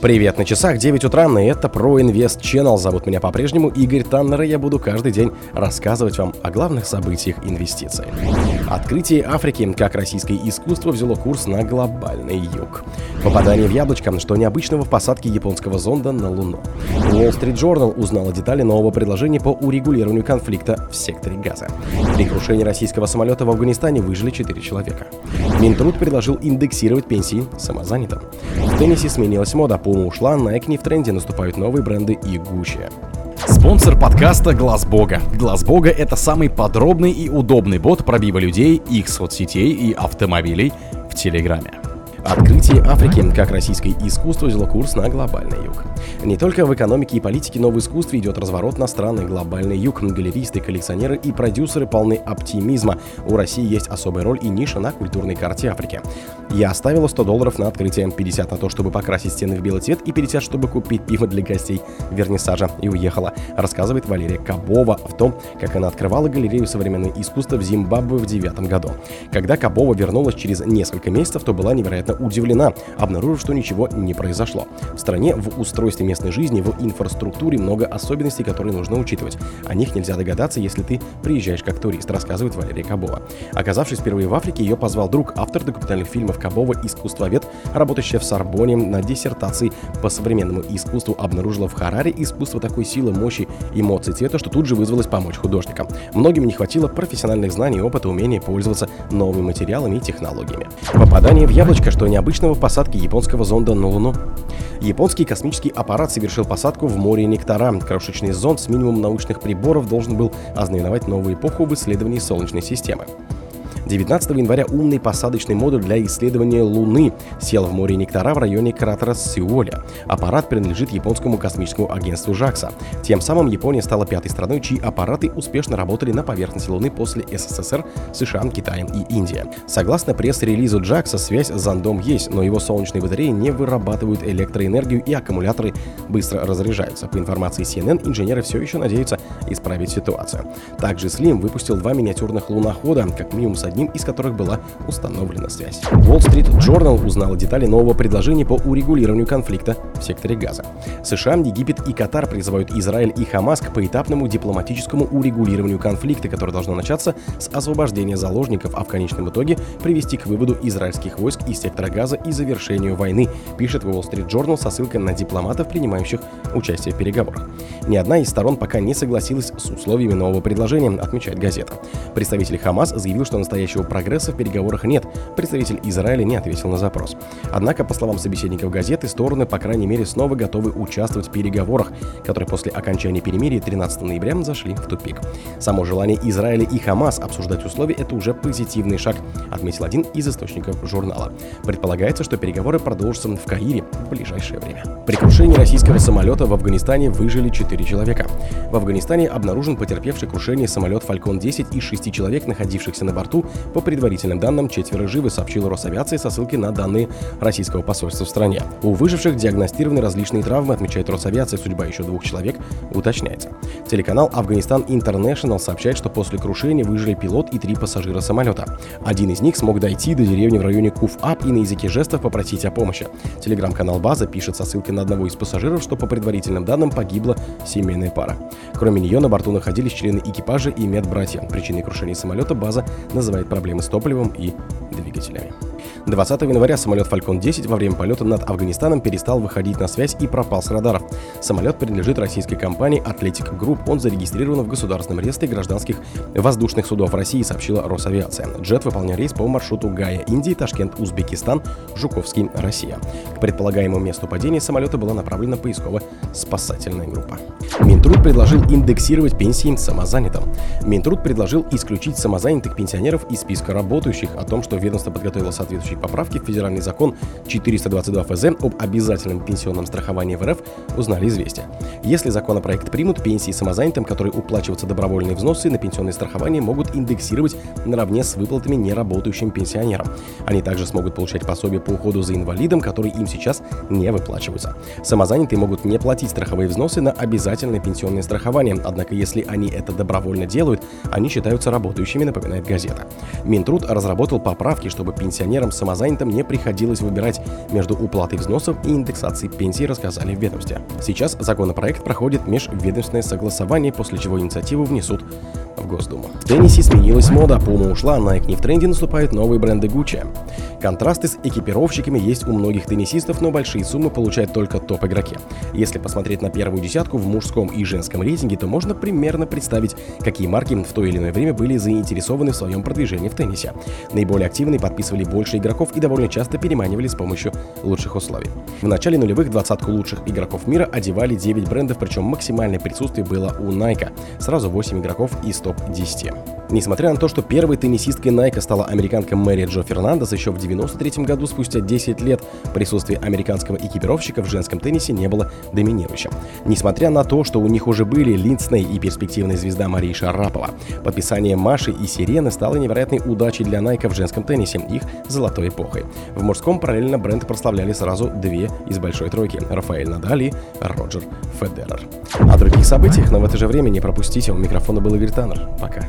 Привет, на часах 9 утра, и это про Инвест Channel. Зовут меня по-прежнему Игорь Таннер, и я буду каждый день рассказывать вам о главных событиях инвестиций. Открытие Африки, как российское искусство взяло курс на глобальный юг. Попадание в яблочко, что необычного в посадке японского зонда на Луну. Wall Street Journal узнала детали нового предложения по урегулированию конфликта в секторе газа. При крушении российского самолета в Афганистане выжили 4 человека. Минтруд предложил индексировать пенсии самозанятым. Теннисе сменилась мода, Puma ушла, Nike не в тренде, наступают новые бренды и Gucci. Спонсор подкаста Глаз Бога. Глаз Бога это самый подробный и удобный бот пробива людей, их соцсетей и автомобилей в Телеграме. Открытие Африки, как российское искусство взяло курс на глобальный юг. Не только в экономике и политике, но в искусстве идет разворот на страны глобальный юг. Галеристы, коллекционеры и продюсеры полны оптимизма. У России есть особая роль и ниша на культурной карте Африки. Я оставила 100 долларов на открытие, 50 на то, чтобы покрасить стены в белый цвет и 50, чтобы купить пиво для гостей вернисажа и уехала, рассказывает Валерия Кабова в том, как она открывала галерею современного искусства в Зимбабве в девятом году. Когда Кабова вернулась через несколько месяцев, то была невероятно удивлена, обнаружив, что ничего не произошло. В стране в устройстве местной жизни, в инфраструктуре много особенностей, которые нужно учитывать. О них нельзя догадаться, если ты приезжаешь как турист, рассказывает Валерия Кабова. Оказавшись впервые в Африке, ее позвал друг, автор документальных фильмов Кабова, искусствовед, работающая в Сорбоне на диссертации по современному искусству, обнаружила в Хараре искусство такой силы, мощи, эмоций, цвета, что тут же вызвалось помочь художникам. Многим не хватило профессиональных знаний, опыта, умения пользоваться новыми материалами и технологиями. Попадание в яблочко, что необычного в посадке японского зонда на Луну. Японский космический аппарат совершил посадку в море Нектара. Крошечный зонд с минимумом научных приборов должен был ознаменовать новую эпоху в исследовании Солнечной системы. 19 января умный посадочный модуль для исследования Луны сел в море Нектара в районе кратера Сеуля. Аппарат принадлежит японскому космическому агентству ЖАКСа. Тем самым Япония стала пятой страной, чьи аппараты успешно работали на поверхности Луны после СССР, США, Китая и Индии. Согласно пресс-релизу JAXA, связь с зондом есть, но его солнечные батареи не вырабатывают электроэнергию и аккумуляторы быстро разряжаются. По информации CNN, инженеры все еще надеются исправить ситуацию. Также Slim выпустил два миниатюрных лунохода, как минимум с одним из которых была установлена связь. Wall Street Journal узнала детали нового предложения по урегулированию конфликта в секторе Газа. США, Египет и Катар призывают Израиль и Хамас к поэтапному дипломатическому урегулированию конфликта, который должно начаться с освобождения заложников, а в конечном итоге привести к выводу израильских войск из сектора Газа и завершению войны, пишет Wall Street Journal со ссылкой на дипломатов, принимающих участие в переговорах. Ни одна из сторон пока не согласилась с условиями нового предложения, отмечает газета. Представитель Хамас заявил, что настоящий настоящего прогресса в переговорах нет. Представитель Израиля не ответил на запрос. Однако, по словам собеседников газеты, стороны, по крайней мере, снова готовы участвовать в переговорах, которые после окончания перемирия 13 ноября зашли в тупик. Само желание Израиля и Хамас обсуждать условия – это уже позитивный шаг, отметил один из источников журнала. Предполагается, что переговоры продолжатся в Каире в ближайшее время. При крушении российского самолета в Афганистане выжили 4 человека. В Афганистане обнаружен потерпевший крушение самолет Falcon 10 и 6 человек, находившихся на борту, по предварительным данным, четверо живы, сообщила Росавиация со ссылкой на данные российского посольства в стране. У выживших диагностированы различные травмы, отмечает Росавиация, судьба еще двух человек уточняется. Телеканал Афганистан Интернешнл сообщает, что после крушения выжили пилот и три пассажира самолета. Один из них смог дойти до деревни в районе Куф-Ап и на языке жестов попросить о помощи. Телеграм-канал База пишет со ссылкой на одного из пассажиров, что по предварительным данным погибла семейная пара. Кроме нее на борту находились члены экипажа и медбратья. Причиной крушения самолета База называет проблемы с топливом и двигателями. 20 января самолет Falcon 10 во время полета над Афганистаном перестал выходить на связь и пропал с радаров. Самолет принадлежит российской компании Athletic Group. Он зарегистрирован в Государственном реестре гражданских воздушных судов России, сообщила Росавиация. Джет выполнял рейс по маршруту Гая, Индии, Ташкент, Узбекистан, Жуковский, Россия. К предполагаемому месту падения самолета была направлена поисково-спасательная группа. Минтруд предложил индексировать пенсии самозанятым. Минтруд предложил исключить самозанятых пенсионеров из списка работающих о том, что ведомство подготовило соответствующие поправки в федеральный закон 422 ФЗ об обязательном пенсионном страховании в РФ, узнали известия. Если законопроект примут, пенсии самозанятым, которые уплачиваются добровольные взносы на пенсионное страхование, могут индексировать наравне с выплатами неработающим пенсионерам. Они также смогут получать пособие по уходу за инвалидом, которые им сейчас не выплачиваются. Самозанятые могут не платить страховые взносы на обязательное пенсионное страхование, однако если они это добровольно делают, они считаются работающими, напоминает газета. Минтруд разработал поправки, чтобы пенсионерам самозанятым не приходилось выбирать между уплатой взносов и индексацией пенсий, рассказали в ведомстве. Сейчас законопроект проходит межведомственное согласование, после чего инициативу внесут в Госдуму. В теннисе сменилась мода, Puma ушла, Nike не в тренде, наступают новые бренды Gucci. Контрасты с экипировщиками есть у многих теннисистов, но большие суммы получают только топ-игроки. Если посмотреть на первую десятку в мужском и женском рейтинге, то можно примерно представить, какие марки в то или иное время были заинтересованы в своем продвижении в теннисе. Наиболее активные подписывали больше игроков и довольно часто переманивали с помощью лучших условий. В начале нулевых двадцатку лучших игроков мира одевали 9 брендов, причем максимальное присутствие было у Nike. Сразу 8 игроков из топ-10. Несмотря на то, что первой теннисисткой Nike стала американка Мэри Джо Фернандес еще в 93 году, спустя 10 лет, присутствие американского экипировщика в женском теннисе не было доминирующим. Несмотря на то, что у них уже были Линдсней и перспективная звезда Мария Шарапова, подписание Маши и Сирены стало невероятной удачей для Nike в женском теннисе, их золотой эпохой. В мужском параллельно бренд прославляли сразу две из большой тройки – Рафаэль Надаль и Роджер Федерер. О других событиях, но в это же время не пропустите. У микрофона был Игорь Таннер. Пока.